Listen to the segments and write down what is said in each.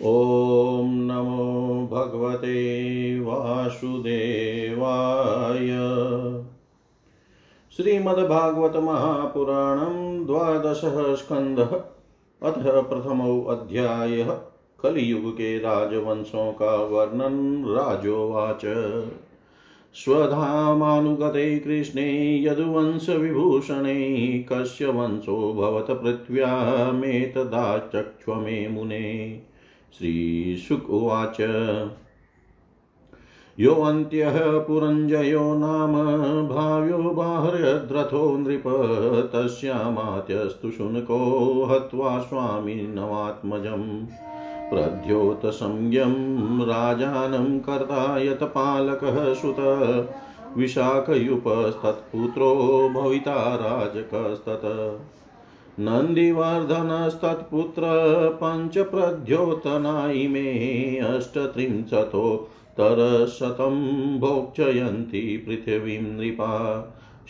ॐ नमो भगवते वासुदेवाय। श्रीमद्भागवत महापुराणं द्वादशः स्कन्धः अथ प्रथमो अध्यायः कलियुग के राजवंशों का वर्णन, राजोवाच। स्वधामानुगते कृष्णे यदुवंशविभूषणे, कस्य वंशो भवत पृथिव्यामेतदाचक्ष्व मे मुने श्रीशुक उवाच योऽन्त्यः पुरञ्जयो नाम भाव्यो बाह्यद्रथो नृप, तस्यामात्यस्तु शुनको हत्वा स्वामिनवात्मजम् प्रद्योतसंज्ञं राजानं कर्ता यत्पालकः सुत, विशाखयुपस्तत्पुत्रो भविता राजकस्तत। नन्दिवर्धनस्तत्पुत्र पञ्चप्रद्योतना इमे अष्टत्रिंशतोत्तरशतं भोक्षयन्ति पृथिवीं नृपा।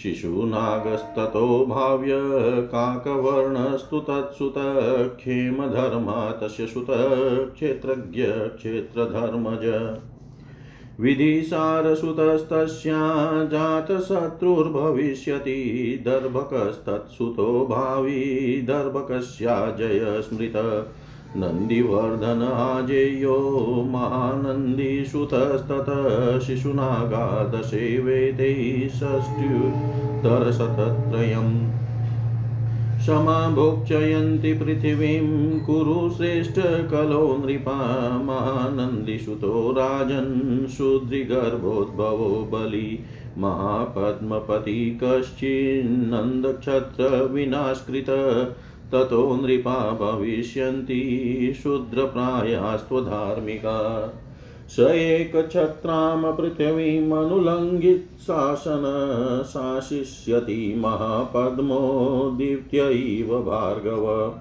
शिशुनागस्ततो भाव्य काकवर्णस्तु तत्सुत क्षेमधर्मा तस्य सुत क्षेत्रज्ञ क्षेत्रधर्मज। विधिसारसुतस्तस्या जातशत्रुर्भविष्यति दर्भकस्तत्सुतो भावी दर्भकस्या जयस्मृत। नन्दिवर्धनाजेयो महानन्दीसुतस्ततः शिशुनागादशेवेते षष्ट्युत्तरशतत्रयम् समाभोक्षयन्ति पृथिवीं कुरु श्रेष्ठकलो नृपा महानन्दिसुतो राजन् शूद्रिगर्भोद्भवो बलि महापद्मपति कश्चिन्नन्दक्षत्रविनाश्कृत ततो नृपा भविष्यन्ति शूद्रप्रायास्त्वधार्मिका स एकछत्रां पृथिवीमनुलङ्घित्शासन शासिष्यति महापद्मो दीप्त्यैव भार्गव।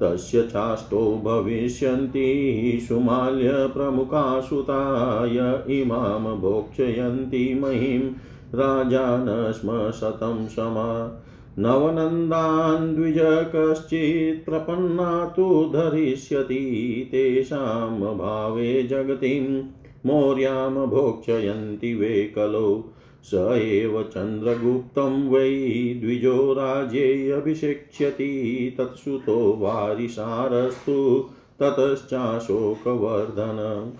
तस्य चाष्टो भविष्यन्ति सुमाल्यप्रमुखासुताय इमां भोक्षयन्ति महीं राजान स्म शतं समा नवनन्दान् द्विज कश्चित् प्रपन्ना तु धरिष्यति तेषां भावे जगतिं मौर्यां भोक्षयन्ति वे कलौ। स एव चन्द्रगुप्तं वै द्विजो राज्येऽभिषिक्ष्यति तत्सुतो वारिसारस्तु ततश्चाशोकवर्धन।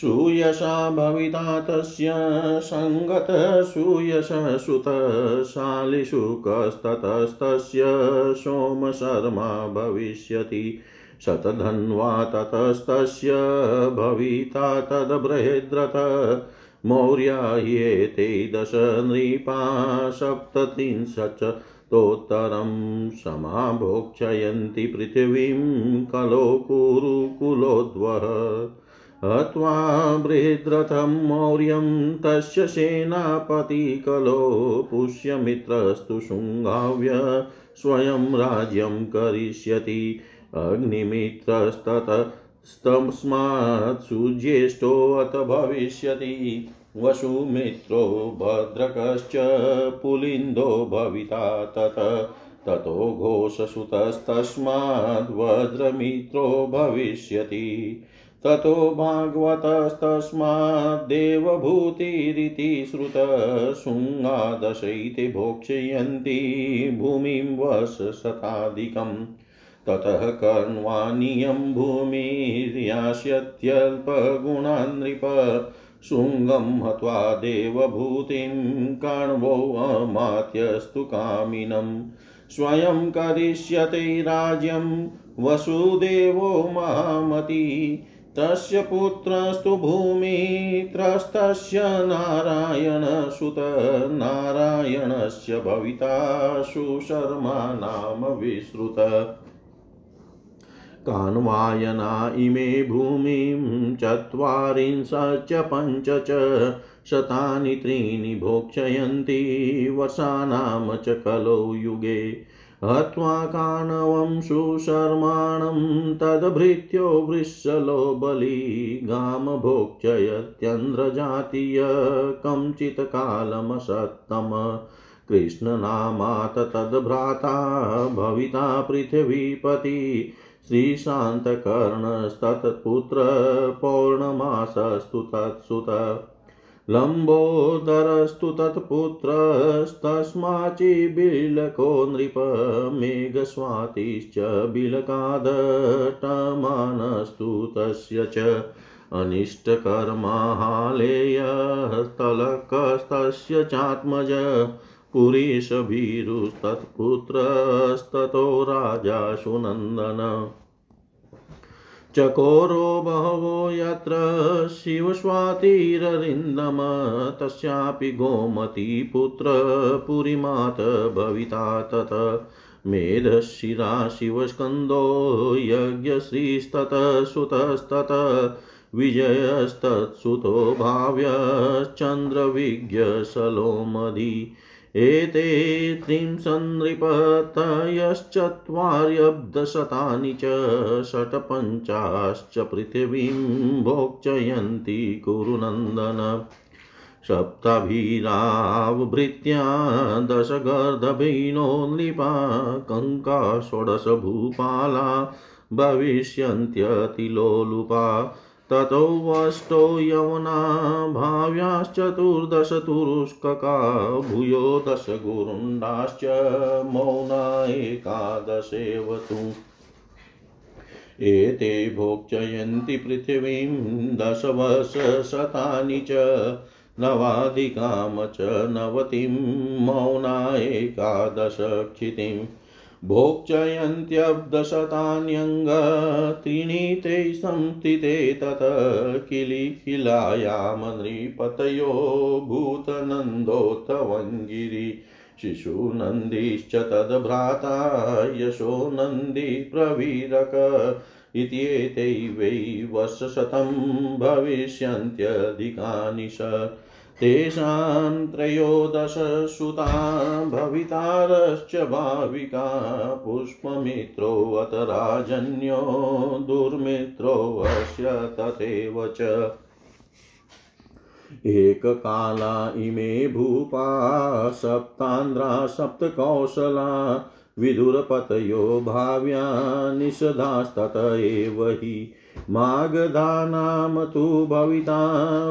सूयशा भविता तस्य सङ्गतः सूयशसुतशालिशुकस्ततस्तस्य सोमशर्मा भविष्यति। शतधन्वा ततस्तस्य भविता तद्बृहद्रथ मौर्या ह्येते दश नृपा सप्तत्रिंशच्चतोत्तरं समाभोक्षयन्ति पृथिवीं कलो कुरुकुलोद्वः हत्वा बृहद्रथं मौर्यं तस्य सेनापतिकलो पुष्यमित्रस्तु शृङ्गाव्य स्वयं राज्यं करिष्यति। अग्निमित्रस्ततस्तस्मात् सुज्येष्ठोऽथ भविष्यति। वसुमित्रो भद्रकश्च पुलिन्दो भविता तत। ततो घोषसुतस्तस्माद् भविष्यति। ततो भागवतस्तस्माद्देवभूतिरिति श्रुतशृङ्गादशैते भोक्षयन्ति भूमिं वशशताधिकम् ततः कर्ण्वानीयं भूमिर्यास्यत्यल्पगुणान् नृप शृङ्गं हत्वा देवभूतिं कर्णवोऽमात्यस्तु कामिनम्। स्वयं करिष्यते राज्यं वसुदेवो महामती। तस्य पुत्रस्तु भूमित्रस्तस्य नारायणसुत नारायणस्य भविता सुशर्मा नाम विश्रुत। कान्वायना इमे भूमिं चत्वारिंशच्च पञ्च च, शतानि त्रीणि भोक्षयन्ति वर्षाणां च कलौ युगे। हत्वा काणवं सुशर्माणं तद्भृत्यो वृषलो बली गामभोक्षयत्यन्द्रजातीय कञ्चित् कालमसत्तम कृष्णनामात तद्भ्राता भविता पृथिवीपति। श्रीशान्तकर्णस्तत्पुत्र पौर्णमासस्तु तत्सुत। लम्बोदरस्तु तत्पुत्रस्तस्माचिबिलको नृप मेघस्वातिश्च बिलकादटमानस्तु तस्य च अनिष्टकर्माहालेयस्तलकस्तस्य चात्मज पुरीशभीरुस्तत्पुत्रस्ततो राजा सुनन्दन चकोरो बहवो यत्र शिवस्वातिररिन्दम तस्यापि गोमतीपुत्र पुरीमात भविता तत्। मेधशिरा शिवस्कन्दो यज्ञश्रीस्ततः सुतस्तत। विजयस्तत्सुतो भाव्यश्चन्द्रविज्ञसलोमधि एते त्रिंसन्नृपतयश्चत्वार्यब्दशतानि च षट्पञ्चाश्च पृथिवीं भोक्ष्यन्ति कुरुनन्दन। सप्तभिरावभृत्या दशगर्दभिनो नृपा कङ्का षोडशभूपाला भविष्यन्त्यतिलोलुपा ततोऽष्टो यवना भाव्याश्चतुर्दशतुरुष्कका भूयो दशगुरुण्डाश्च मौना एकादशेव तु एते भोक्ष्यन्ति पृथिवीं दशवर्षशतानि च, नवाधिकाम च नवतिं मौना एकादशक्षितिम्। भोक्ष्यन्त्यब्दशतान्यङ्ग त्रीणि ते संस्थिते तत किलिकिलायाम नृपतयो भूतनन्दोत्तवङ्गिरि। शिशुनन्दिश्च तद्भ्राता यशो नन्दी प्रवीरक इत्येते वै वर्षशतं भविष्यन्त्यधिकानि स। तेषां त्रयोदशसुता भवितारश्च भाविका पुष्पमित्रोऽत राजन्यो दुर्मित्रोऽस्य तथैव च। एककाला इमे भूपा, सप्तान्द्रा सप्तकौशला, विदुरपतयो भाव्या निषदास्तत एव हि। मागधानां तु भविता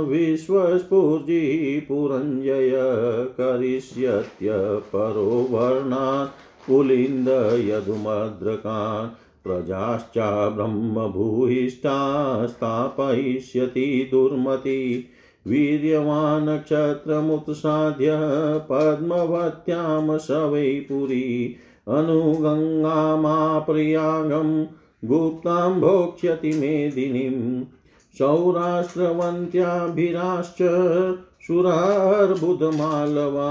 विश्वस्फूर्जि पुरञ्जय करिष्यत्य परो वर्णात् पुलिन्द यदुमद्रकान् प्रजाश्च ब्रह्मभूयिष्ठा स्थापयिष्यति दुर्मति वीर्यवान् नक्षत्रमुत्साद्य पद्मवत्यां स वै पुरी अनुगङ्गामाप्रियागम् गुप्तां भोक्ष्यति मेदिनीं। सौराष्ट्रवन्त्याभिराश्च सुरार्बुदमालवा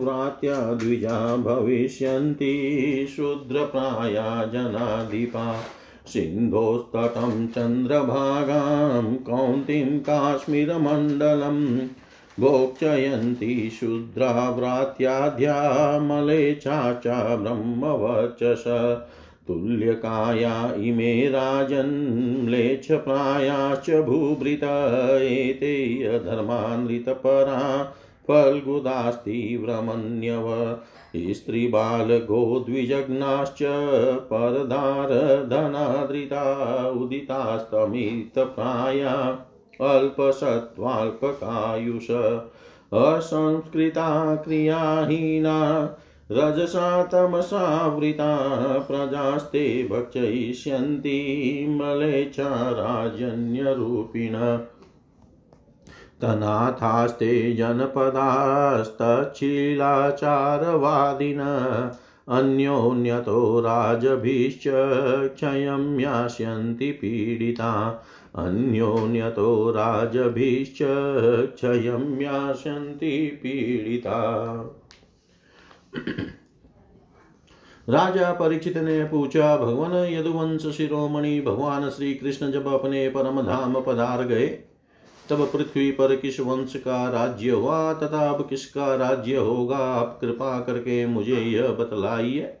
व्रात्या द्विजा भविष्यन्ति शूद्रप्राया जनाधिपा सिन्धोस्तटं चन्द्रभागां कौन्तीं काश्मीरमण्डलम् भोक्ष्यन्ति शूद्रा व्रात्याध्यामलेच्छा च ब्रह्मवचस तुल्यकाया इमे राजन्म्लेच्छप्रायाश्च भूभृत एते अधर्मान्वितपरा फल्गुदास्तीव्रमन्यव स्त्रीबालगोद्विजग्नाश्च परदारधनादृता उदितास्तमितप्राया अल्पसत्त्वाल्पकायुष। असंस्कृता क्रियाहीना रजसा तमसावृता प्रजास्ते भक्षयिष्यन्ति मलेच्छा राजन्यरूपिण तनाथास्ते जनपदास्तच्छीलाचारवादिन, अन्योन्यतो राजभिश्च क्षयं यास्यन्ति पीडिता, अन्योन्यतो राजभिश्च क्षयं यास्यन्ति पीडिता। राजा परीक्षित ने पूछा भगवान यदुवंश शिरोमणि भगवान श्री कृष्ण जब अपने परम धाम पधार गए, तब पृथ्वी पर किस वंश का राज्य हुआ, तथा अब किसका राज्य होगा, आप कृपा करके मुझे यह बतलाइए।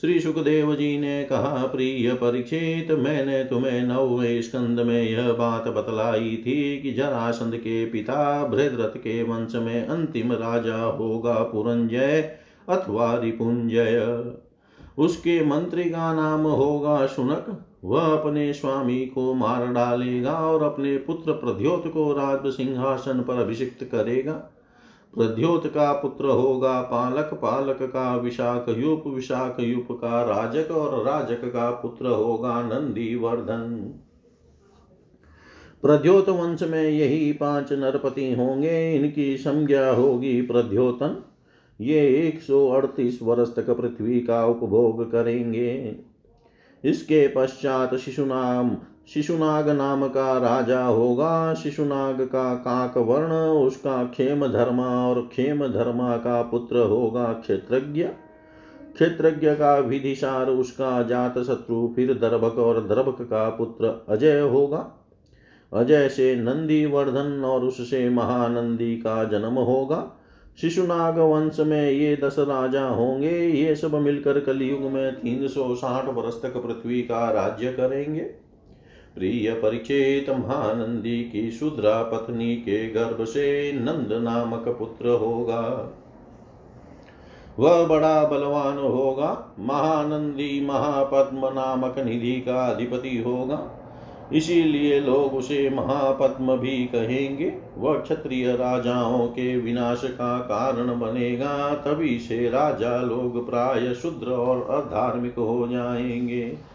श्री सुखदेव जी ने कहा, प्रिय परीक्षित मैंने तुम्हें नौवे स्कंद में यह बात बतलाई थी कि जरासंध के पिता भृदरथ के वंश में अंतिम राजा होगा पुरंजय अथवा रिपुंजय। उसके मंत्री का नाम होगा सुनक वह अपने स्वामी को मार डालेगा और अपने पुत्र प्रद्योत को राज सिंहासन पर अभिषिक्त करेगा। प्रद्योत का पुत्र होगा, पालक पालक का विशाख, युप विशाख, युप का राजक और राजक का पुत्र होगा नंदी वर्धन प्रद्योत वंश में यही पाँच नरपति होंगे, इनकी संज्ञा होगी प्रद्योतन। ये एक सौ अड़तीस वर्ष तक पृथ्वी का उपभोग करेंगे। इसके पश्चात शिशुनाम शिशुनाग नाम का राजा होगा। शिशुनाग का काक वर्ण, उसका खेम धर्मा और खेम धर्मा का पुत्र होगा क्षेत्रज्ञ। क्षेत्रज्ञ का विधिसार, उसका जात शत्रु फिर दर्भक और दर्भक का पुत्र अजय होगा। अजय से नंदी वर्धन और उससे महानंदी का जन्म होगा। शिशुनाग वंश में ये दस राजा होंगे। ये सब मिलकर कलयुग में तीन सौ साठ वर्ष तक पृथ्वी का राज्य करेंगे। प्रिय परिचेत महानंदी की शुद्रा पत्नी के गर्भ से नंद नामक पुत्र होगा। वह बड़ा बलवान होगा, महानंदी महापद्म नामक निधि का अधिपति होगा। इसीलिए लोग उसे महापद्म भी कहेंगे। वह क्षत्रिय राजाओं के विनाश का कारण बनेगा, तभी से राजा लोग प्राय शुद्र और अधार्मिक हो जाएँगे।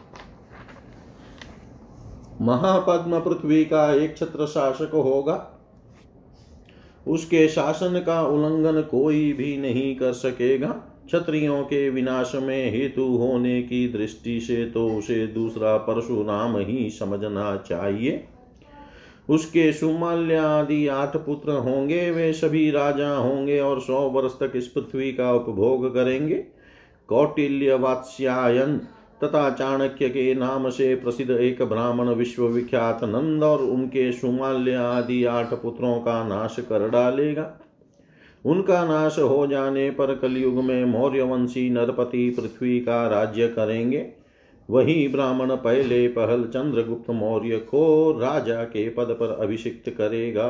महापद्म पृथ्वी का एक छत्र शासक होगा। उसके शासन का उल्लंघन कोई भी नहीं कर सकेगा। क्षत्रियों के विनाश में हेतु होने की दृष्टि से तो उसे दूसरा परशुराम ही समझना चाहिए। उसके सुमाल्य आदि आठ पुत्र होंगे, वे सभी राजा होंगे और सौ वर्ष तक इस पृथ्वी का उपभोग करेंगे। कौटिल्य वात्स्यायन तथा चाणक्य के नाम से प्रसिद्ध एक ब्राह्मण विश्वविख्यात नंद और उनके सुमाल्य आदि आठ पुत्रों का नाश कर डालेगा। उनका नाश हो जाने पर कलयुग में मौर्यवंशी नरपति पृथ्वी का राज्य करेंगे। वही ब्राह्मण पहले पहल चंद्रगुप्त मौर्य को राजा के पद पर अभिषिक्त करेगा।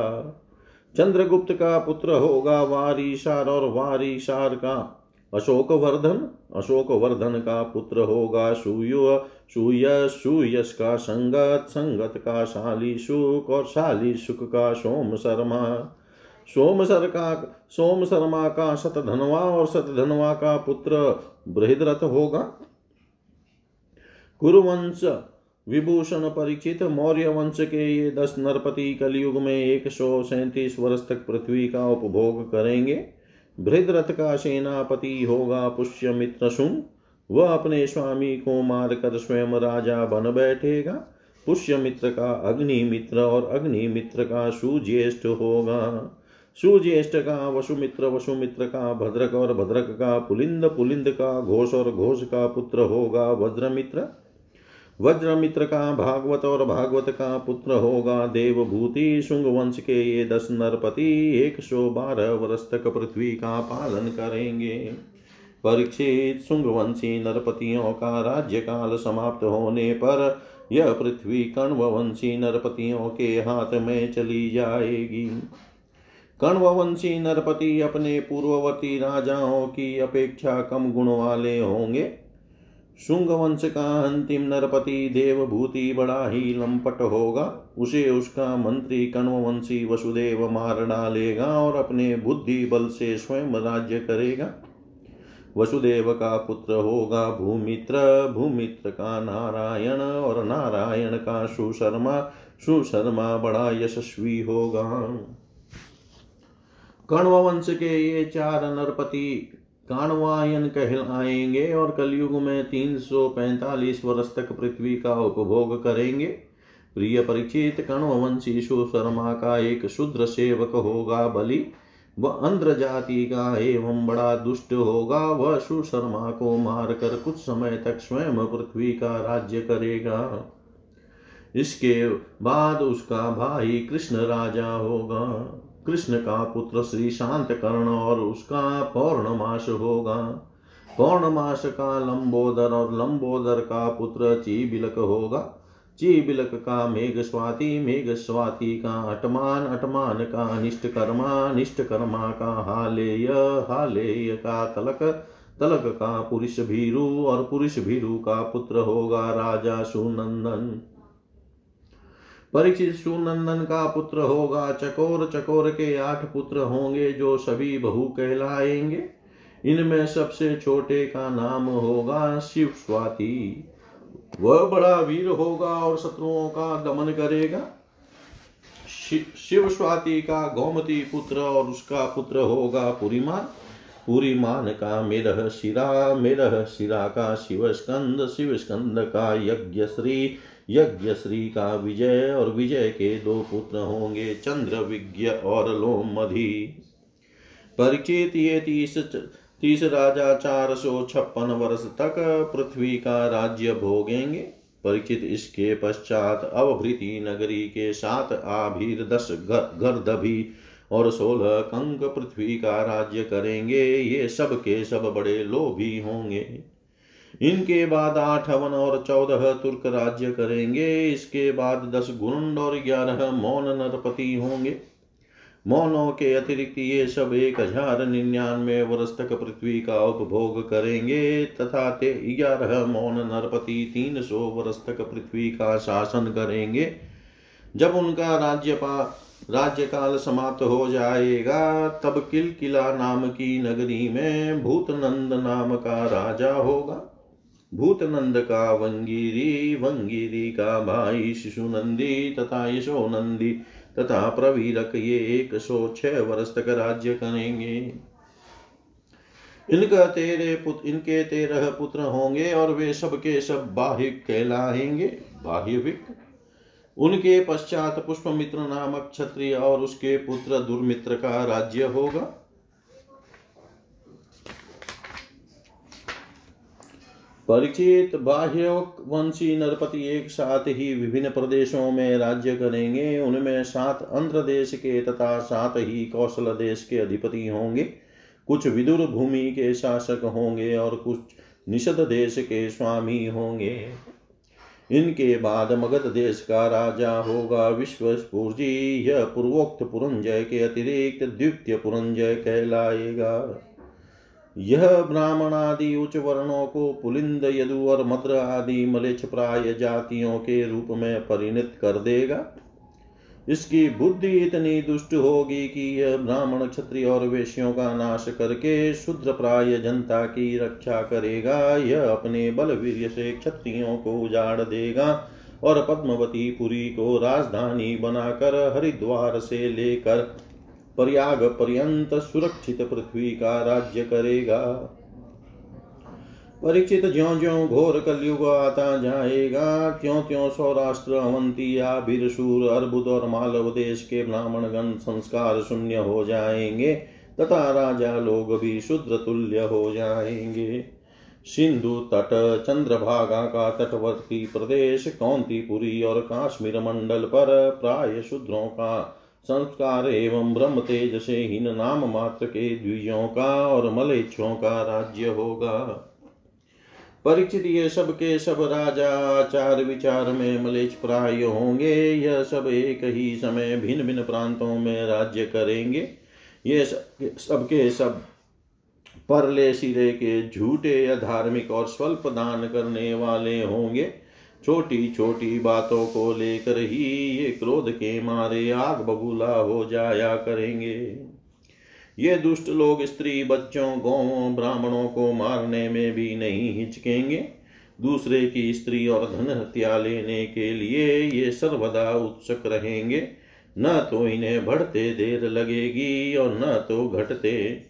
चंद्रगुप्त का पुत्र होगा वारीशार और वारीशार का अशोक वर्धन अशोक वर्धन का पुत्र होगा सूय सूय सूयस का संगत संगत का शाली सुख और शाली सुख का सोम शर्मा। सोम सर का सोम शर्मा का शतधनवा और शतधनवा का पुत्र बृहद्रथ होगा। कुरुवंश, विभूषण परिचित मौर्य वंश के ये दस नरपति कलयुग में एक सौ सैंतीस वर्ष तक पृथ्वी का उपभोग करेंगे। बृहद्रथ का सेनापति होगा पुष्यमित्र सुम वह अपने स्वामी को मारकर स्वयं राजा बन बैठेगा। पुष्यमित्र का अग्निमित्र और अग्निमित्र का सुज्येष्ठ होगा। सुज्येष्ठ का, वसुमित्र वसुमित्र का, भद्रक और भद्रक का, पुलिंद पुलिंद का, घोष और घोष का पुत्र होगा वज्रमित्र। वज्रमित्र का भागवत और भागवत का पुत्र होगा देवभूति शुंग वंश के ये दस नरपति एक सौ बारह वर्ष तक पृथ्वी का पालन करेंगे। परीक्षित शुंगवंशी नरपतियों का राज्य काल समाप्त होने पर यह पृथ्वी कण्ववंशी नरपतियों के हाथ में चली जाएगी। कण्ववंशी नरपति अपने पूर्ववर्ती राजाओं की अपेक्षा कम गुण वाले होंगे। शुंग वंश का अंतिम नरपति देवभूति बड़ा ही लंपट होगा। उसे उसका मंत्री कण्ववंशी वसुदेव मार डालेगा और अपने बुद्धि बल से स्वयं राज्य करेगा। वसुदेव का पुत्र होगा भूमित्र। भूमित्र का नारायण और नारायण का सुशर्मा। सुशर्मा बड़ा यशस्वी होगा। कण्ववंश के ये चार नरपति काणवायन कहलाएँगे और कलयुग में तीन सौ पैंतालीस वर्ष तक पृथ्वी का उपभोग करेंगे। प्रिय परिचित कण्ववंशी शर्मा का एक शुद्र सेवक होगा बलि। वह अंध्र जाति का एवं बड़ा दुष्ट होगा। वह सुशर्मा को मारकर कुछ समय तक स्वयं पृथ्वी का राज्य करेगा। इसके बाद उसका भाई कृष्ण राजा होगा। कृष्ण का पुत्र श्री शांत कर्ण और उसका पौर्णमास होगा। पौर्णमास का लंबोदर और लंबोदर का पुत्र चीबिलक होगा। चीबिलक का मेघ स्वाति मेघ स्वाति का अटमान अटमान का निष्ठ कर्मा निष्ठ कर्मा का हालेय हालेय का तलक तलक का पुरुष भीरु और पुरुष भीरु का पुत्र होगा राजा सुनंदन। परीक्षित सुनंदन का पुत्र होगा, चकोर चकोर के आठ पुत्र होंगे जो सभी बहु कहलाएँगे। इनमें सबसे छोटे का नाम होगा शिव स्वाति। वह बड़ा वीर होगा और शत्रुओं का दमन करेगा। शिव स्वाति का गौमती पुत्र और उसका पुत्र होगा पुरीमान। पुरीमान का मेरह शिरा मेरह शिरा का शिव स्कंद शिव स्कंद का यज्ञ श्री यज्ञ श्री का विजय और विजय के दो पुत्र होंगे, चंद्र, विज्ञ और लोमधि। परिचित ये तीस तीस राजा चार सौ छप्पन वर्ष तक पृथ्वी का राज्य भोगेंगे। परिचित इसके पश्चात अवभृति नगरी के सात आभीर दस गर्दभी और सोलह कंक पृथ्वी का राज्य करेंगे। ये सब के सब बड़े लोभी होंगे। इनके बाद आठ हवन और चौदह तुर्क राज्य करेंगे। इसके बाद दस गुंड और ग्यारह मौन नरपति होंगे। मौनों के अतिरिक्त ये सब एक हज़ार निन्यानवे वर्ष तक पृथ्वी का उपभोग करेंगे। तथा ते ग्यारह मौन नरपति तीन सौ वर्ष तक पृथ्वी का शासन करेंगे। जब उनका राज्यपा, राज्यकाल समाप्त हो जाएगा, तब किल किला नाम की नगरी में भूतनंद नाम का राजा होगा। भूतनंद का वंगिरी वंगिरी का भाई शिशुनंदी तथा यशोनंदी तथा प्रवीरक ये एक सौ छह वर्ष तक राज्य करेंगे इनका तेरे पुत्र इनके तेरह पुत्र होंगे और वे सब के सब बाहिक कहलाएँगे। बाह्यविक। उनके पश्चात पुष्पमित्र नामक क्षत्रिय और उसके पुत्र दुर्मित्र का राज्य होगा। परिचित बाह्य वंशी नरपति एक साथ ही विभिन्न प्रदेशों में राज्य करेंगे। उनमें सात अंध्र देश के तथा सात ही कौशल देश के अधिपति होंगे। कुछ विदुर भूमि के शासक होंगे और कुछ निषद देश के स्वामी होंगे। इनके बाद मगध देश का राजा होगा विश्व यह पूर्वोक्त पुरंजय के अतिरिक्त द्वितीय पुरंजय कहलाएगा। यह ब्राह्मण आदि उच्च वर्णों को पुलिंद, यदु और मद्र आदि मलेच्छ प्राय जातियों के रूप में परिणत कर देगा। इसकी बुद्धि इतनी दुष्ट होगी कि यह ब्राह्मण क्षत्रिय और वेश्यों का नाश करके शुद्र प्राय जनता की रक्षा करेगा। यह अपने बल वीर से क्षत्रियों को उजाड़ देगा और पद्मवती पुरी को राजधानी बनाकर हरिद्वार से लेकर प्रयाग पर्यंत सुरक्षित पृथ्वी का राज्य करेगा। परीक्षित ज्यो ज्यो घोर कलयुग आता जाएगा त्यों त्यों सौराष्ट्र अवंतिया बीरसूर अर्बुद और मालव देश के ब्राह्मण गण संस्कार शून्य हो जाएँगे, तथा राजा लोग भी शुद्र तुल्य हो जाएँगे। सिंधु तट, चंद्रभागा का तटवर्ती प्रदेश, कौंतीपुरी और काश्मीर मंडल पर प्राय शूद्रों का संस्कार एवं ब्रह्म तेज से हीन नाम मात्र के द्विजों का और मलेच्छों का राज्य होगा। परिचित ये सब के सब राजा, आचार विचार में मलेच प्राय होंगे। यह सब एक ही समय भिन्न भिन्न प्रांतों में राज्य करेंगे। ये सब के, सब परले सिरे के झूठे या धार्मिक और स्वल्प दान करने वाले होंगे। छोटी छोटी बातों को लेकर ही ये क्रोध के मारे आग बबूला हो जाया करेंगे। ये दुष्ट लोग स्त्री बच्चों गौों ब्राह्मणों को मारने में भी नहीं हिचकेंगे। दूसरे की स्त्री और धन हत्या लेने के लिए ये सर्वदा उत्सुक रहेंगे। न तो इन्हें बढ़ते देर लगेगी और न तो घटते।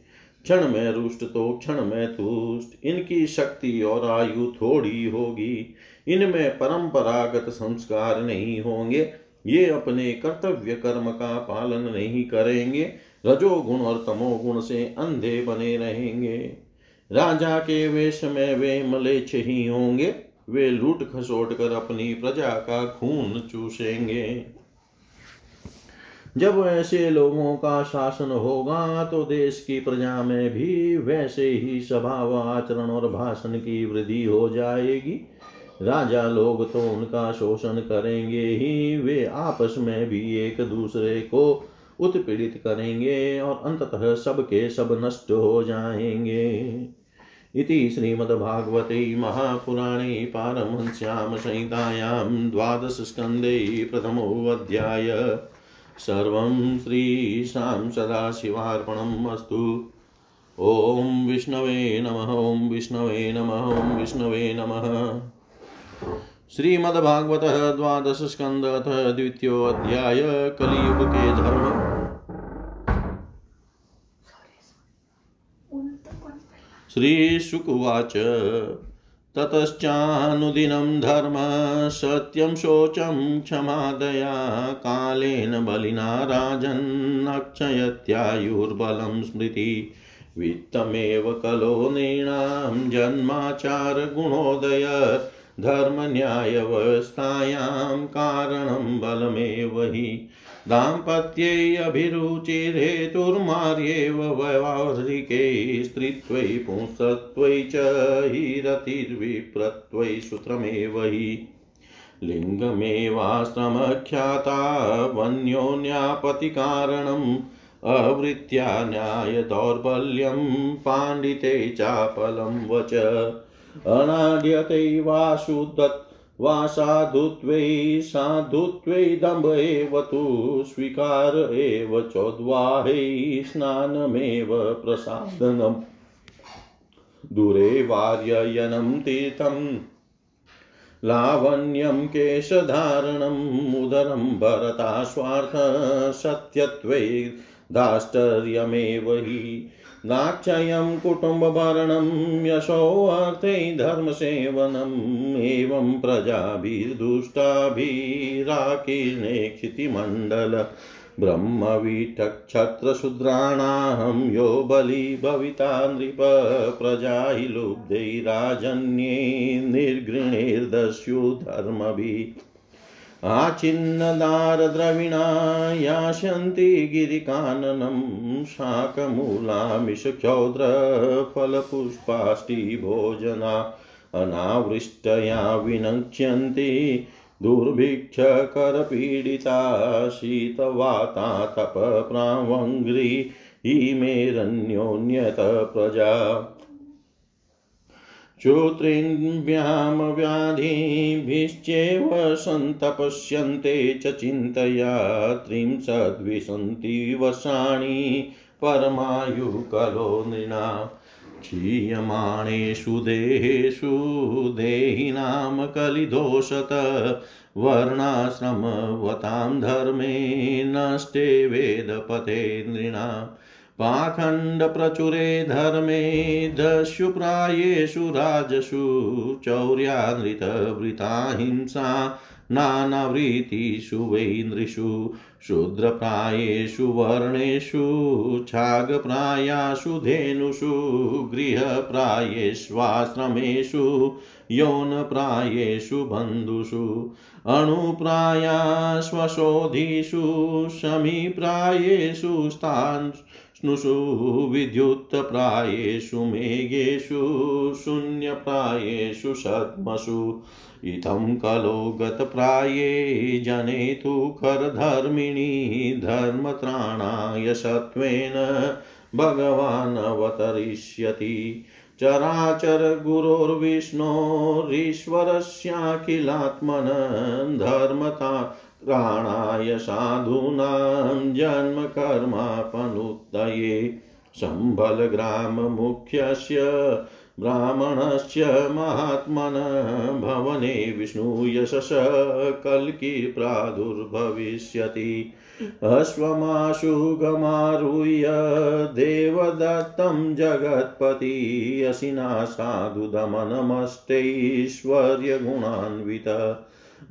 क्षण में रुष्ट तो क्षण में तुष्ट। इनकी शक्ति और आयु थोड़ी होगी। इनमें परंपरागत संस्कार नहीं होंगे। ये अपने कर्तव्य कर्म का पालन नहीं करेंगे। रजोगुण और तमोगुण से अंधे बने रहेंगे। राजा के वेश में वे मलेच्छ ही होंगे। वे लूट खसोट कर अपनी प्रजा का खून चूसेंगे। जब ऐसे लोगों का शासन होगा तो देश की प्रजा में भी वैसे ही स्वभाव आचरण और भाषण की वृद्धि हो जाएगी। राजा लोग तो उनका शोषण करेंगे ही। वे आपस में भी एक दूसरे को उत्पीड़ित करेंगे और अंततः सबके सब नष्ट हो जाएँगे। इति श्रीमद्भागवते महापुराणे पारमहंस्यां संहितायां द्वादश द्वादशस्कन्धे प्रथमोऽध्याय। सर्वं श्रीशां सदाशिवार्पणम् अस्तु। ॐ विष्णवे नमः, ॐ विष्णवे नमः, ॐ विष्णवे नमः। श्रीमद्भागवत द्वादश स्कंद अथ कलियुग के धर्म। श्रीशुकुवाच, ततश्चानुदिनं धर्म, सत्यं शोचं क्षमादया, कालेन बलिना राजन्नक्षयत्यायुर्बलं स्मृति। वित्तमेव कलो नृणां जन्माचारगुणोदय धर्मन्यायवस्थायां कारणं बलमेव हि। दाम्पत्ये अभिरुचिर्हेतुर्मार्येव वैवाहिके स्त्रीत्वै पुंसत्वै च हिरतिर्विप्रत्वै सूत्रमेव हि। लिङ्गमेवाश्रमख्याता वन्योन्यापतिकारणम् अवृत्या न्यायदौर्बल्यं पाण्डिते चापलं वच। अनाड्यते वासुदत् वा साधुत्वै साधुत्वै दम्भ एव तु, स्वीकार एव चोद्वाहै स्नानमेव प्रसादनम्। दूरे वार्ययनं तीर्थं लावण्यं केशधारणम्, उदरं भरता स्वार्थ सत्यत्वै, दाष्टर्यमेव हि नाक्षयं कुटुम्बभरणं यशोऽर्थे धर्मसेवनम् एवं प्रजाभिर्दुष्टाभिराकीर्णे क्षितिमण्डल ब्रह्मविटक्षत्रशूद्राणां यो बलि भविता नृप प्रजा हि लुब्धै राजन्ये आचिन्नदारद्रविणा यास्यन्ति गिरिकाननं शाकमूलामिषक्षौद्रफलपुष्पाष्टिभोजना अनावृष्टया विनक्ष्यन्ति दुर्भिक्षकरपीडिता शीतवाता तपप्रावङ्घ्रि इमेरन्योन्यत प्रजा श्रोतॄभ्यां व्याधिभिश्चेव सन्तपश्यन्ते च चिन्तया त्रिंशद्विशन्ति वर्षाणि परमायुकलो नृणा। क्षीयमाणेषु देहेषु देहिनां कलिदोषत वर्णाश्रमवतां धर्मे नष्टे वेदपते नृणाम् पाखण्डप्रचुरे धर्मे दस्युप्रायेषु राजसु चौर्यानृतवृता हिंसा नानावृत्तिषु वैन्द्रिषु, शूद्रप्रायेषु वर्णेषु, छागप्रायासु धेनुषु, गृहप्रायेष्वाश्रमेषु, यौनप्रायेषु बन्धुषु, अणुप्रायाश्वशोधिषु, शमीप्रायेषु स्थान् स्नुषु विद्युत्प्रायेषु मेघेषु शून्यप्रायेषु सद्मसु इत्थं कलो गतप्राये जने तु खरधर्मिणी धर्मत्राणाय सत्त्वेन भगवान् अवतरिष्यति चराचरगुरोर्विष्णोरीश्वरस्याखिलात्मन धर्मता प्राणाय साधूनां जन्मकर्मापनुत्तये सम्बलग्राममुख्यस्य ब्राह्मणस्य महात्मन भवने विष्णुयशस कल्की प्रादुर्भविष्यति। अश्वमाशु गमारुह्य देवदत्तं जगत्पति असिना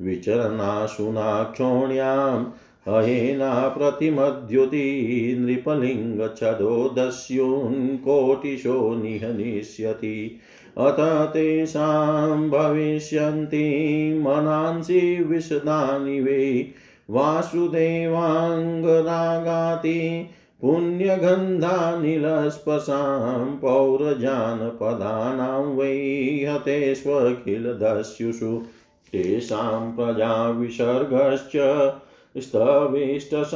साधुदमनमष्टैश्वर्यगुणान्वित विचरणाशुनाक्षोण्याम् अहेना प्रतिमद्युति नृपलिङ्गच्छदो दस्युन् कोटिशो निहनिष्यति अथ तेषां भविष्यन्ति मनांसि विशदानि वै। वासुदेवाङ्गरागाति पुण्यगन्धानिलस्पशां पौरजानपदानां वै हतेष्वखिलदस्युषु। तेषां प्रजाविसर्गश्च स्तविष्टसम्भविष्यति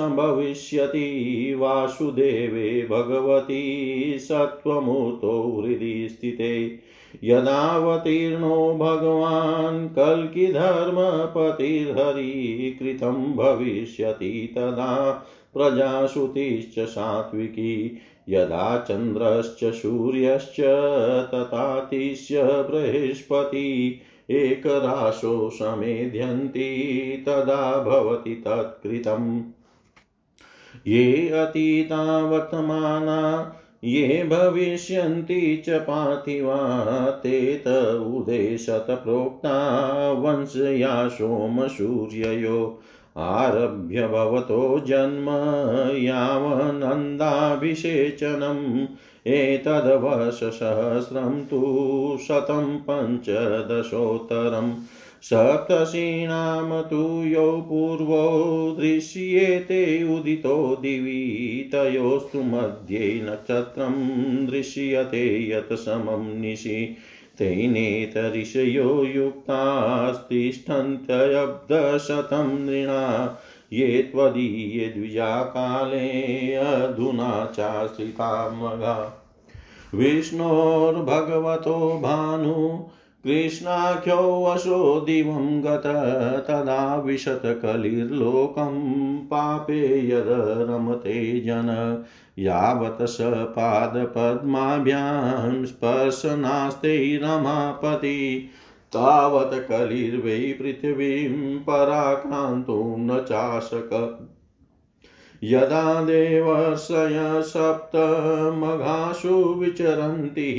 वासुदेवे भगवती सत्त्वमूर्तो हृदि स्थिते। यदावतीर्णो भगवान् कल्किधर्मपतिर्हरि भविष्यति तदा प्रजाश्रुतिश्च सात्विकी। यदा चन्द्रश्च सूर्यश्च तथातिश्य बृहस्पति एकराशो समेध्यन्ति तदा भवति तत्कृतम्। ये अतीता वर्तमाना, ये भविष्यन्ति च पार्थिवा, ते त उदेशतप्रोक्ता वंशया सोमसूर्ययो आरभ्य भवतो जन्म यावनन्दाभिषेचनम्। एतद्वर्षसहस्रं तु शतं पञ्चदशोत्तरम् सप्तशीनां तु यौ पूर्वो दृश्येते उदितो दिवि, तयोस्तु मध्ये नक्षत्रं दृश्यते यत् समं निशि। तेनेतऋषयो युक्तास्तिष्ठन्त्यब्दशतं नृणा। ये त्वदीये द्विजाकाले अधुना चाश्रिता मघा विष्णोर्भगवतो भानु, कृष्णाख्यो वशो दिवं गत, तदा विशतकलिर्लोकं पापे यद रमते जन। यावत् स पादपद्माभ्यां स्पर्शनास्ते रमापति। तावत् कलिर्वै पृथिवीं पराक्रान्तो न चाशक। यदा देवर्षय सप्तमघासु विचरन्ति,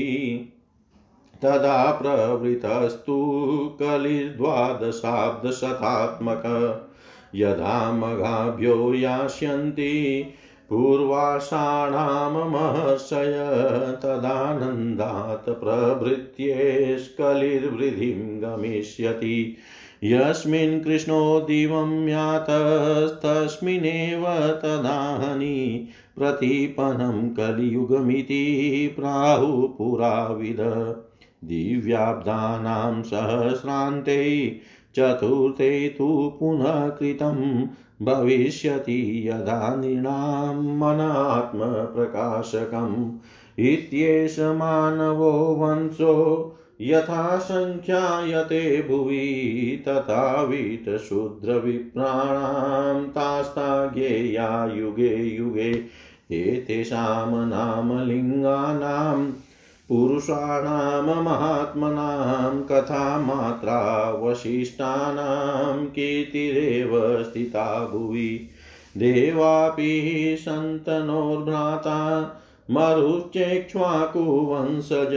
तदा प्रवृतस्तु कलिर्द्वादशाब्दशतात्मक। यदा मघाभ्यो यास्यन्ति पूर्वाषाणां महर्षय तदानन्दात् प्रभृत्येष्कलिर्वृद्धिं गमिष्यति। यस्मिन् कृष्णो दिवं यातस्तस्मिन्नेव तदाहनि प्रतिपनं कलियुगमिति प्राहुपुराविद। दिव्याब्दानां सहस्रान्ते चतुर्थे तु पुनः कृतं भविष्यति यदा नृणां मनात्मप्रकाशकम् इत्येष मानवो वंशो यथा सङ्ख्यायते भुवि तथा वीतशूद्रविप्राणां तास्ता ज्ञेया युगे युगे एतेषां नामलिङ्गानां पुरुषाणां महात्मनां कथामात्रा वसिष्ठानां कीर्तिरेव स्थिता भुवि। देवापि सन्तनोर्भ्राता मरुश्चेक्ष्वाकुवंशज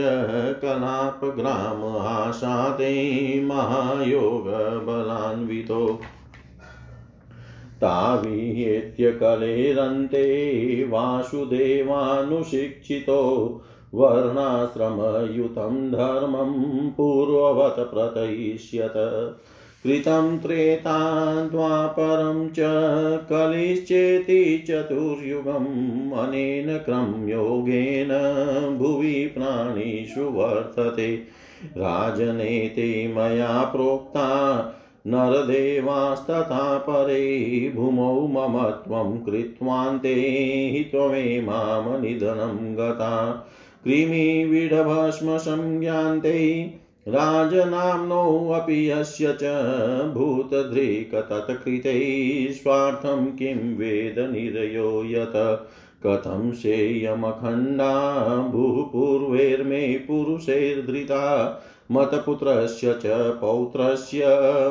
कलापग्रामाशाते महायोगबलान्वितो। तावीयेत्य कलेरन्ते वासुदेवानुशिक्षितो। वर्णाश्रमयुतं धर्मं पूर्ववत् प्रतयिष्यत। कृतं त्रेता द्वापरं च कलिश्चेति चतुर्युगम् अनेन क्रमयोगेन भुवि प्राणिषु वर्तते राजनेते मया प्रोक्ता नरदेवास्तथा परे भूमौ मम त्वं कृत्वान्ते हि त्वमेमामनिधनं गता। कृमिविडभस्मसंज्ञान्ते राजनाम्नोऽपि यस्य च भूतधृकतत्कृते स्वार्थं किं वेद निरयो यत्? कथं सेयमखण्डा भूपूर्वैर्मे पुरुषैर्धृता? मतपुत्रस्य च पौत्रस्य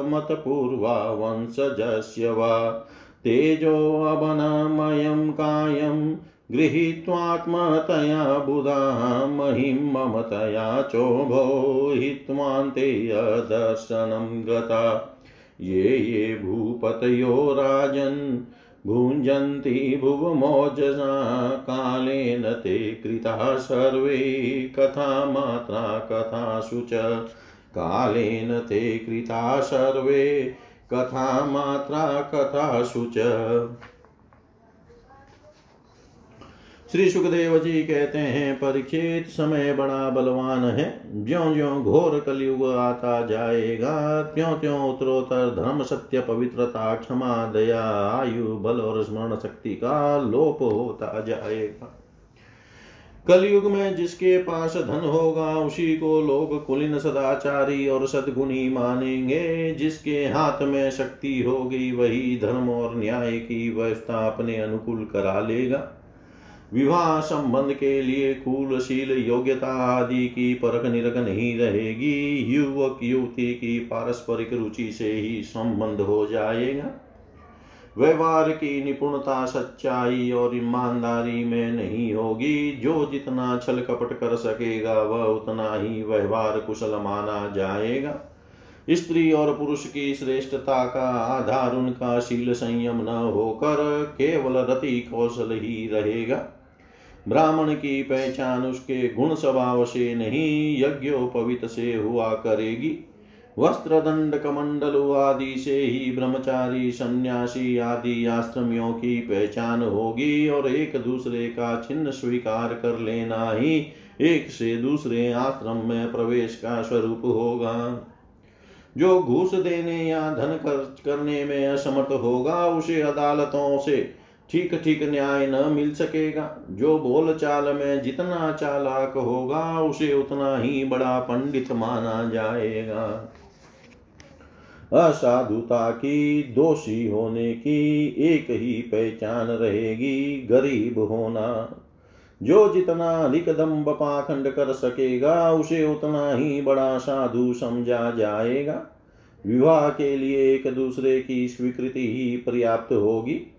मतपूर्वा वंशजस्य वा? तेजोऽवनमयं कायं गृहीत्वात्मतया बुधा महिं ममतया चोभो हित्वान्ते अदर्शनं गता। ये ये भूपतयो राजन् भुञ्जन्ति भुवमोजसा, कालेन ते कृता सर्वे कथामात्रा कथासु च। कालेन ते कृता सर्वे कथामात्रा कथासु च। श्री सुखदेव जी कहते हैं परीक्षित समय बड़ा बलवान है। ज्यो ज्यो घोर कलयुग आता जाएगा त्यों त्यों उत्तरोत्तर धर्म सत्य पवित्रता, क्षमा, दया, आयु, बल और स्मरण शक्ति का लोप होता जाएगा। कलयुग में जिसके पास धन होगा, उसी को लोग कुलीन सदाचारी और सदगुणी मानेंगे। जिसके हाथ में शक्ति होगी, वही धर्म और न्याय की व्यवस्था अपने अनुकूल करा लेगा। विवाह संबंध के लिए कुलशील योग्यता आदि की परख निरख नहीं रहेगी। युवक युवती की पारस्परिक रुचि से ही संबंध हो जाएगा। व्यवहार की निपुणता सच्चाई और ईमानदारी में नहीं होगी। जो जितना छल कपट कर सकेगा, वह उतना ही व्यवहार कुशल माना जाएगा। स्त्री और पुरुष की श्रेष्ठता का आधार उनका शील संयम न होकर केवल रति कौशल ही रहेगा। ब्राह्मण की पहचान उसके गुण स्वभाव से नहीं, यज्ञोपवित से हुआ करेगी। वस्त्र दंड कमंडल आदि से ही ब्रह्मचारी, सन्यासी आदि आश्रमियों की पहचान होगी और एक दूसरे का चिन्ह स्वीकार कर लेना ही एक से दूसरे आश्रम में प्रवेश का स्वरूप होगा। जो घूस देने या धन खर्च करने में असमर्थ होगा, उसे अदालतों से ठीक ठीक न्याय न मिल सकेगा। जो बोल चाल में जितना चालाक होगा, उसे उतना ही बड़ा पंडित माना जाएगा। असाधुता की दोषी होने की एक ही पहचान रहेगी, गरीब होना। जो जितना अधिक दम्ब पाखंड कर सकेगा, उसे उतना ही बड़ा साधु समझा जाएगा। विवाह के लिए एक दूसरे की स्वीकृति ही पर्याप्त होगी।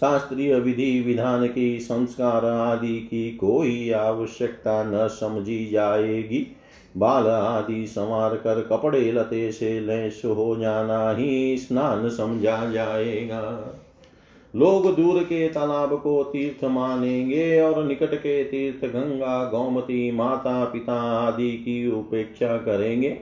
शास्त्रीय विधि, विधान की, संस्कार आदि की कोई आवश्यकता न समझी जाएगी। बाल आदि संवार कर कपड़े लते से लैस हो जाना ही स्नान समझा जाएगा। लोग दूर के तालाब को तीर्थ मानेंगे और निकट के तीर्थ गंगा, गौमती, माता, पिता आदि की उपेक्षा करेंगे।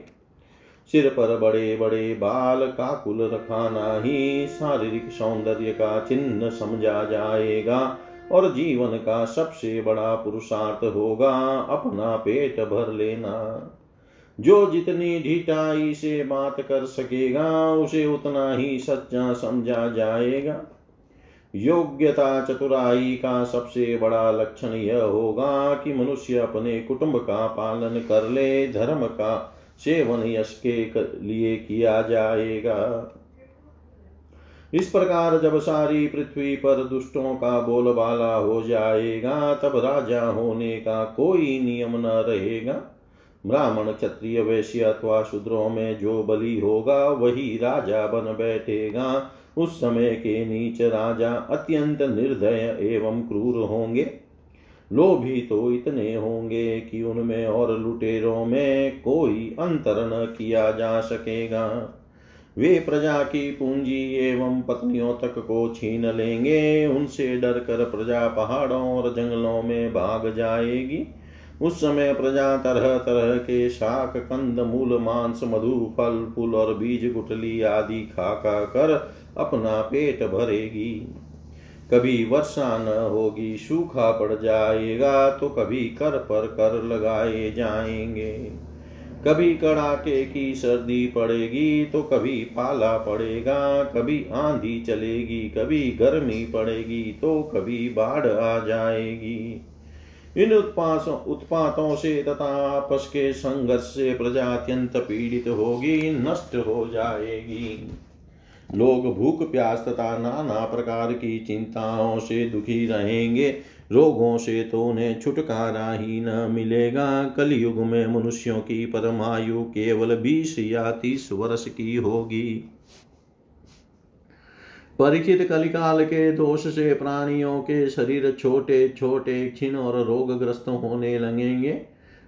सिर पर बड़े बड़े बाल काकुल रखाना ही शारीरिक सौंदर्य का चिन्ह समझा जाएगा और जीवन का सबसे बड़ा पुरुषार्थ होगा अपना पेट भर लेना। जो जितनी ढिठाई से बात कर सकेगा, उसे उतना ही सच्चा समझा जाएगा। योग्यता चतुराई का सबसे बड़ा लक्षण यह होगा कि मनुष्य अपने कुटुंब का पालन कर ले, धर्म का सेवन यश के लिए किया जाएगा। इस प्रकार जब सारी पृथ्वी पर दुष्टों का बोलबाला हो जाएगा, तब राजा होने का कोई नियम न रहेगा। ब्राह्मण, क्षत्रिय, वैश्य अथवा शूद्रों में जो बलि होगा, वही राजा बन बैठेगा। उस समय के नीच राजा अत्यंत निर्दय एवं क्रूर होंगे। लोभी तो इतने होंगे कि उनमें और लुटेरों में कोई अंतर न किया जा सकेगा। वे प्रजा की पूंजी एवं पत्नियों तक को छीन लेंगे, उनसे डर कर प्रजा पहाड़ों और जंगलों में भाग जाएगी। उस समय प्रजा तरह तरह के शाक, कंद, मूल, मांस, मधु, फल, फूल और बीज गुटली आदि खा खा कर अपना पेट भरेगी। कभी वर्षा न होगी, सूखा पड़ जाएगा तो कभी कर पर कर लगाए जाएँगे। कभी कड़ाके की सर्दी पड़ेगी तो कभी पाला पड़ेगा, कभी आंधी चलेगी, कभी गर्मी पड़ेगी तो कभी बाढ़ आ जाएगी। इन उत्पासों उत्पातों से तथा आपस के संघर्ष से प्रजा अत्यंत पीड़ित होगी, नष्ट हो जाएगी। लोग भूख, प्यास तथा नाना प्रकार की चिंताओं से दुखी रहेंगे। रोगों से तो उन्हें छुटकारा ही न मिलेगा। कलयुग में मनुष्यों की परमायु केवल बीस या तीस वर्ष की होगी। परिचित कलिकाल के दोष से प्राणियों के शरीर छोटे छोटे क्षीण और रोगग्रस्त होने लगेंगे।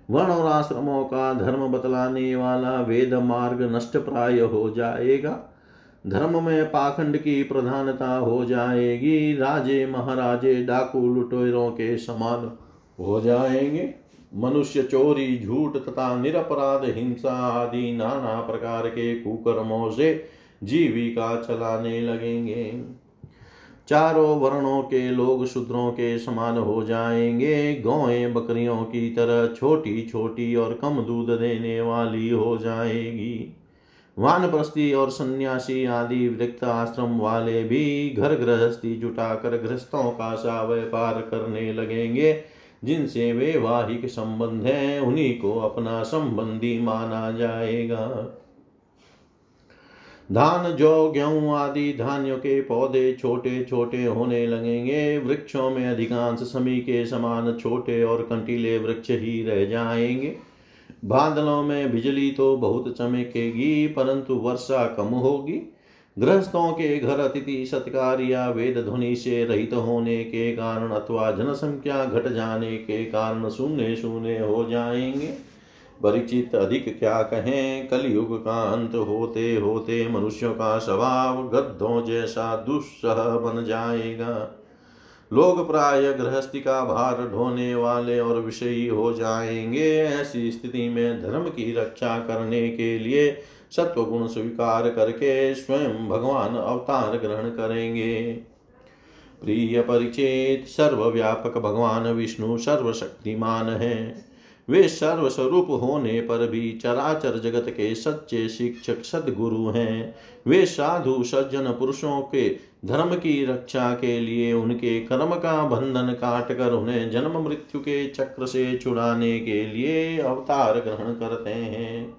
वर्ण और आश्रमों का धर्म बतलाने वाला वेद मार्ग नष्ट प्राय हो जाएगा। धर्म में पाखंड की प्रधानता हो जाएगी। राजे महाराजे डाकू लुटेरों के समान हो जाएँगे। मनुष्य चोरी, झूठ तथा निरपराध, हिंसा आदि नाना प्रकार के कुकर्मों से जीविका चलाने लगेंगे। चारों वर्णों के लोग शूद्रों के समान हो जाएँगे। गौएँ बकरियों की तरह छोटी छोटी और कम दूध देने वाली हो जाएगी। वानप्रस्थी और सन्यासी आदि वृक्त आश्रम वाले भी घर गृहस्थी जुटाकर गृहस्थों का सा व्यापार करने लगेंगे। जिनसे वैवाहिक संबंध है, उन्हीं को अपना संबंधी माना जाएगा। धान जौ, गेहूँ आदि धान्यों के पौधे छोटे छोटे होने लगेंगे। वृक्षों में अधिकांश समी के समान छोटे और कंटीले वृक्ष ही रह जाएँगे। बादलों में बिजली तो बहुत चमकेगी, परंतु वर्षा कम होगी। गृहस्थों के घर अतिथि, सत्कार या वेद ध्वनि से रहित होने के कारण अथवा जनसंख्या घट जाने के कारण शून्य शून्य हो जाएँगे। परिचित अधिक क्या कहें? कलयुग का अंत होते होते मनुष्यों का स्वभाव गद्धों जैसा दुस्सह बन जाएगा। लोग प्राय गृहस्थी का भार ढोने वाले और विषयी हो जाएँगे। ऐसी स्थिति में धर्म की रक्षा करने के लिए सत्व गुण स्वीकार करके स्वयं भगवान अवतार ग्रहण करेंगे। प्रिय परिचित, सर्वव्यापक भगवान विष्णु सर्वशक्तिमान है। वे सर्वस्वरूप होने पर भी चराचर जगत के सच्चे शिक्षक सदगुरु हैं। वे साधु, सज्जन पुरुषों के धर्म की रक्षा के लिए उनके कर्म का बंधन काट कर उन्हें जन्म मृत्यु के चक्र से छुड़ाने के लिए अवतार ग्रहण करते हैं।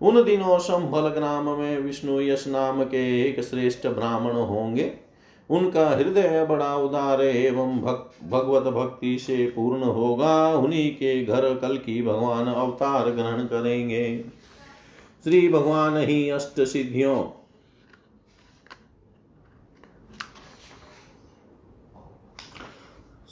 उन दिनों संभल ग्राम में विष्णु यश नाम के एक श्रेष्ठ ब्राह्मण होंगे। उनका हृदय बड़ा उदार एवं भक, भगवत भक्ति से पूर्ण होगा। उन्हीं के घर कल की भगवान अवतार ग्रहण करेंगे। श्री भगवान ही अष्ट सिद्धियों।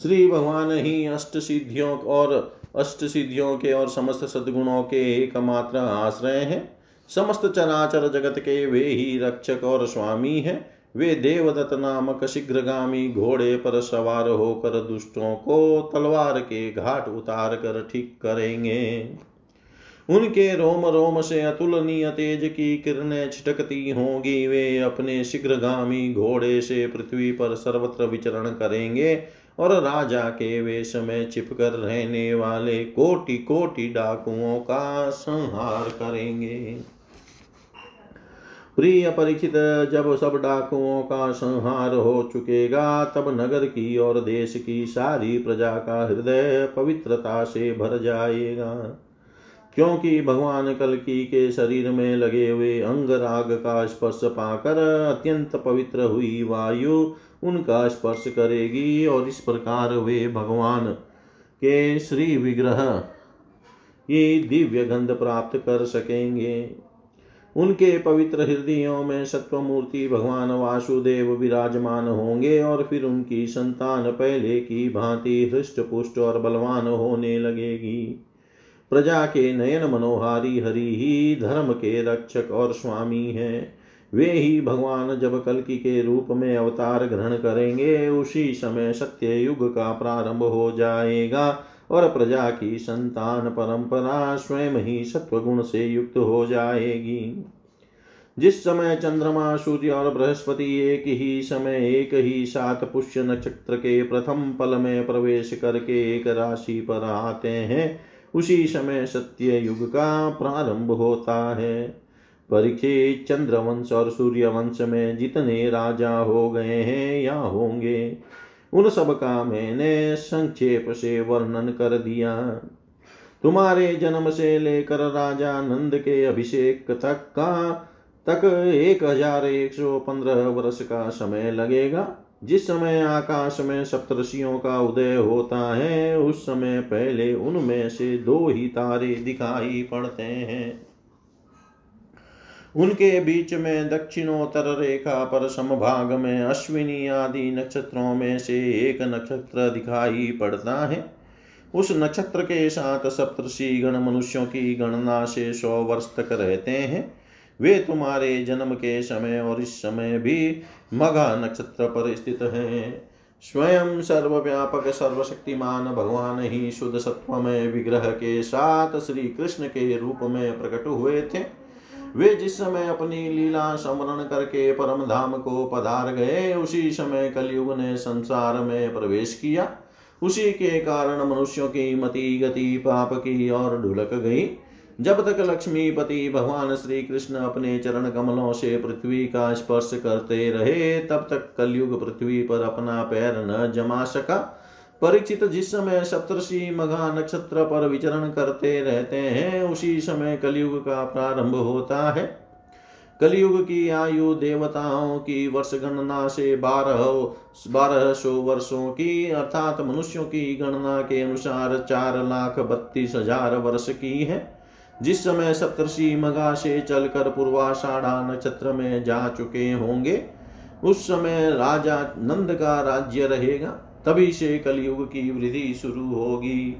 श्री भगवान ही अष्ट सिद्धियों और अष्ट सिद्धियों के और समस्त सद्गुणों के एकमात्र आश्रय हैं। समस्त चराचर जगत के वे ही रक्षक और स्वामी हैं। वे देवदत्त नामक शीघ्रगामी घोड़े पर सवार होकर दुष्टों को तलवार के घाट उतार कर ठीक करेंगे। उनके रोम रोम से अतुलनीय तेज की किरणें छिटकती होंगी। वे अपने शीघ्रगामी घोड़े से पृथ्वी पर सर्वत्र विचरण करेंगे और राजा के वेश में छिपकर रहने वाले कोटि कोटि डाकुओं का संहार करेंगे। प्रिय परिचित, जब सब डाकुओं का संहार हो चुकेगा, तब नगर की और देश की सारी प्रजा का हृदय पवित्रता से भर जाएगा। क्योंकि भगवान कलकी के शरीर में लगे हुए अंग राग का स्पर्श पाकर अत्यंत पवित्र हुई वायु उनका स्पर्श करेगी और इस प्रकार वे भगवान के श्री विग्रह ये दिव्य गंध प्राप्त कर सकेंगे। उनके पवित्र हृदयों में सत्वमूर्ति भगवान वासुदेव विराजमान होंगे और फिर उनकी संतान पहले की भांति हृष्ट पुष्ट और बलवान होने लगेगी। प्रजा के नयन मनोहारी हरि ही धर्म के रक्षक और स्वामी हैं। वे ही भगवान जब कलकी के रूप में अवतार ग्रहण करेंगे, उसी समय सत्य युग का प्रारंभ हो जाएगा। और प्रजा की संतान परंपरा स्वयं ही सत्वगुण से युक्त हो जाएगी। जिस समय चंद्रमा, सूर्य और बृहस्पति एक ही समय, एक ही साथ पुष्य नक्षत्र के प्रथम पल में प्रवेश करके एक राशि पर आते हैं, उसी समय सत्य युग का प्रारंभ होता है। परीक्षित चंद्रवंश और सूर्यवंश में जितने राजा हो गए हैं या होंगे उन सब का मैंने संक्षेप से वर्णन कर दिया। तुम्हारे जन्म से लेकर राजा नंद के अभिषेक तक का, तक एक हज़ार एक सौ पंद्रह वर्ष का समय लगेगा। जिस समय आकाश में सप्तषियों का उदय होता है, उस समय पहले उनमें से दो ही तारे दिखाई पड़ते हैं। उनके बीच में दक्षिणोत्तर रेखा पर समभाग में अश्विनी आदि नक्षत्रों में से एक नक्षत्र दिखाई पड़ता है। उस नक्षत्र के साथ सप्तषि गण मनुष्यों की गणना से सौ वर्ष तक रहते हैं। वे तुम्हारे जन्म के समय और इस समय भी मघा नक्षत्र पर स्थित हैं। स्वयं सर्वव्यापक सर्वशक्तिमान भगवान ही शुद्ध सत्व में विग्रह के साथ श्री कृष्ण के रूप में प्रकट हुए थे। वे जिस समय अपनी लीला स्मरण करके परम धाम को पधार गए, उसी समय कलयुग ने संसार में प्रवेश किया। उसी के कारण मनुष्यों की मति गति पाप की और ढुलक गई। जब तक लक्ष्मीपति भगवान श्री कृष्ण अपने चरण कमलों से पृथ्वी का स्पर्श करते रहे, तब तक कलयुग पृथ्वी पर अपना पैर न जमा सका। परीक्षित जिस समय सप्तर्षि मघा नक्षत्र पर विचरण करते रहते हैं, उसी समय कलयुग का प्रारंभ होता है। कलयुग की आयु देवताओं की वर्ष गणना से बारह बारह सौ वर्षों की, अर्थात मनुष्यों की गणना के अनुसार चार लाख बत्तीस हज़ार वर्ष की है। जिस समय सप्तर्षि मगा से चलकर पूर्वाषाढ़ा नक्षत्र में जा चुके होंगे, उस समय राजा नंद का राज्य रहेगा। तभी से कलयुग की वृद्धि शुरू होगी।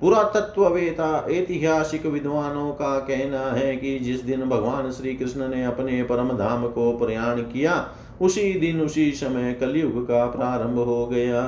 पुरातत्ववेता, ऐतिहासिक विद्वानों का कहना है कि जिस दिन भगवान श्री कृष्ण ने अपने परम धाम को प्रयाण किया, उसी दिन, उसी समय कलयुग का प्रारंभ हो गया।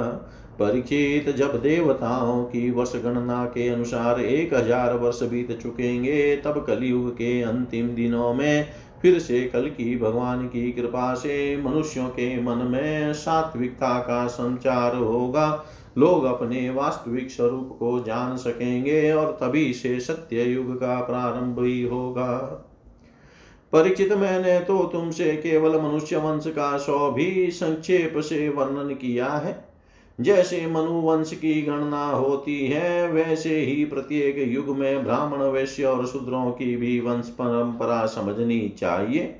परीक्षित जब देवताओं की वर्ष गणना के अनुसार एक हज़ार वर्ष बीत चुकेंगे, तब कलयुग के अंतिम दिनों में फिर से कल की भगवान की कृपा से मनुष्यों के मन में सात्विकता का संचार होगा। लोग अपने वास्तविक स्वरूप को जान सकेंगे और तभी से सत्य युग का प्रारंभ ही होगा। परिचित मैंने तो तुमसे केवल मनुष्य वंश का सौ भी संक्षेप से वर्णन किया है। जैसे मनुवंश की गणना होती है, वैसे ही प्रत्येक युग में ब्राह्मण वैश्य और शूद्रों की भी वंश परंपरा समझनी चाहिए।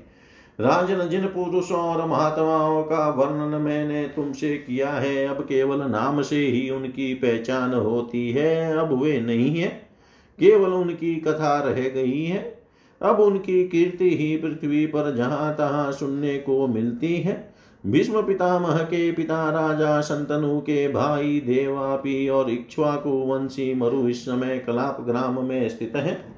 राजन, जिन पुरुषों और महात्माओं का वर्णन मैंने तुमसे किया है, अब केवल नाम से ही उनकी पहचान होती है, अब वे नहीं है। केवल उनकी कथा रह गई है। अब उनकी कीर्ति ही पृथ्वी पर जहाँ तहां सुनने को मिलती है। भीष्म पितामह के पिता राजा संतनु के भाई देवापी और इक्ष्वाकु वंशी मरु इस समय कलाप ग्राम में स्थित हैं।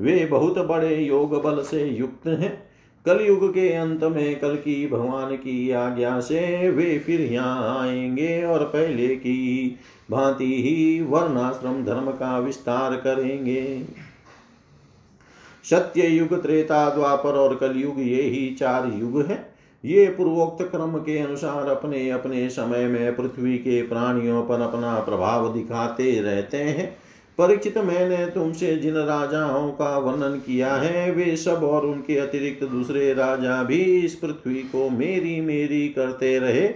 वे बहुत बड़े योग बल से युक्त हैं। कलयुग के अंत में कल की भगवान की आज्ञा से वे फिर यहाँ आएँगे और पहले की भांति ही वर्णाश्रम धर्म का विस्तार करेंगे। सत्य युग त्रेता द्वापर और कलयुग ये ही चार युग है। ये पूर्वोक्त क्रम के अनुसार अपने अपने समय में पृथ्वी के प्राणियों पर अपना प्रभाव दिखाते रहते हैं। परीक्षित मैंने तुमसे जिन राजाओं का वर्णन किया है, वे सब और उनके अतिरिक्त दूसरे राजा भी इस पृथ्वी को मेरी मेरी करते रहे,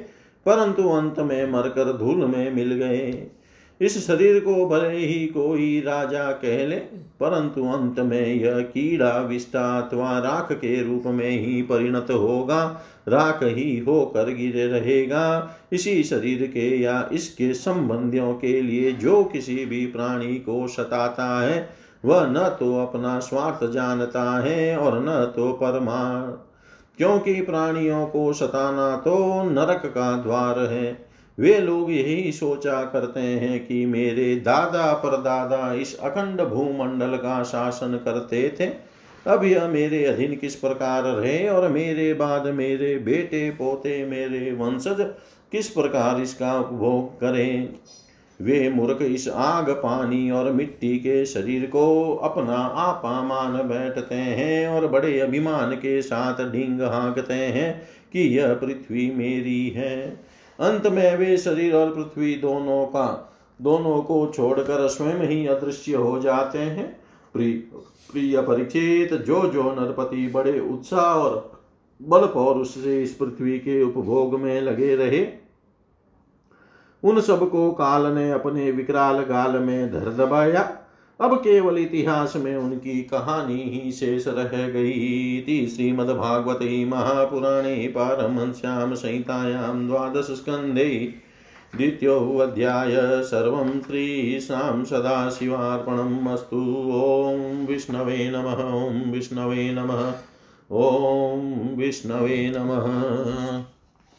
परंतु अंत में मरकर धूल में मिल गए। इस शरीर को भले ही कोई राजा कह ले, परंतु अंत में यह कीड़ा विष्टा अथवा राख के रूप में ही परिणत होगा, राख ही होकर गिरे रहेगा। इसी शरीर के या इसके संबंधियों के लिए जो किसी भी प्राणी को सताता है, वह न तो अपना स्वार्थ जानता है और न तो परमा, क्योंकि प्राणियों को सताना तो नरक का द्वार है। वे लोग यही सोचा करते हैं कि मेरे दादा परदादा इस अखंड भूमंडल का शासन करते थे। अब यह मेरे अधीन किस प्रकार रहे और मेरे बाद मेरे बेटे, पोते, मेरे वंशज किस प्रकार इसका उपभोग करें? वे मूर्ख इस आग, पानी और मिट्टी के शरीर को अपना आपा मान बैठते हैं और बड़े अभिमान के साथ ढींग हाँकते हैं कि यह पृथ्वी मेरी है। अंत में वे शरीर और पृथ्वी दोनों का, दोनों को छोड़कर स्वयं ही अदृश्य हो जाते हैं। प्रिय परिचित, जो जो नरपति बड़े उत्साह और बल पौरुष से इस पृथ्वी के उपभोग में लगे रहे, उन सबको काल ने अपने विकराल गाल में धर दबाया। अब केवल इतिहास में उनकी कहानी ही शेष रह गई। थी श्रीमद्भागवते महापुराणे पारमश्याम संहितायां द्वादश स्कन्धे द्वितीयोऽध्याय सर्वं श्रीशां सदाशिवार्पणम् अस्तु। विष्णवे नमः, ॐ विष्णवे नमः, ॐ विष्णवे नमः।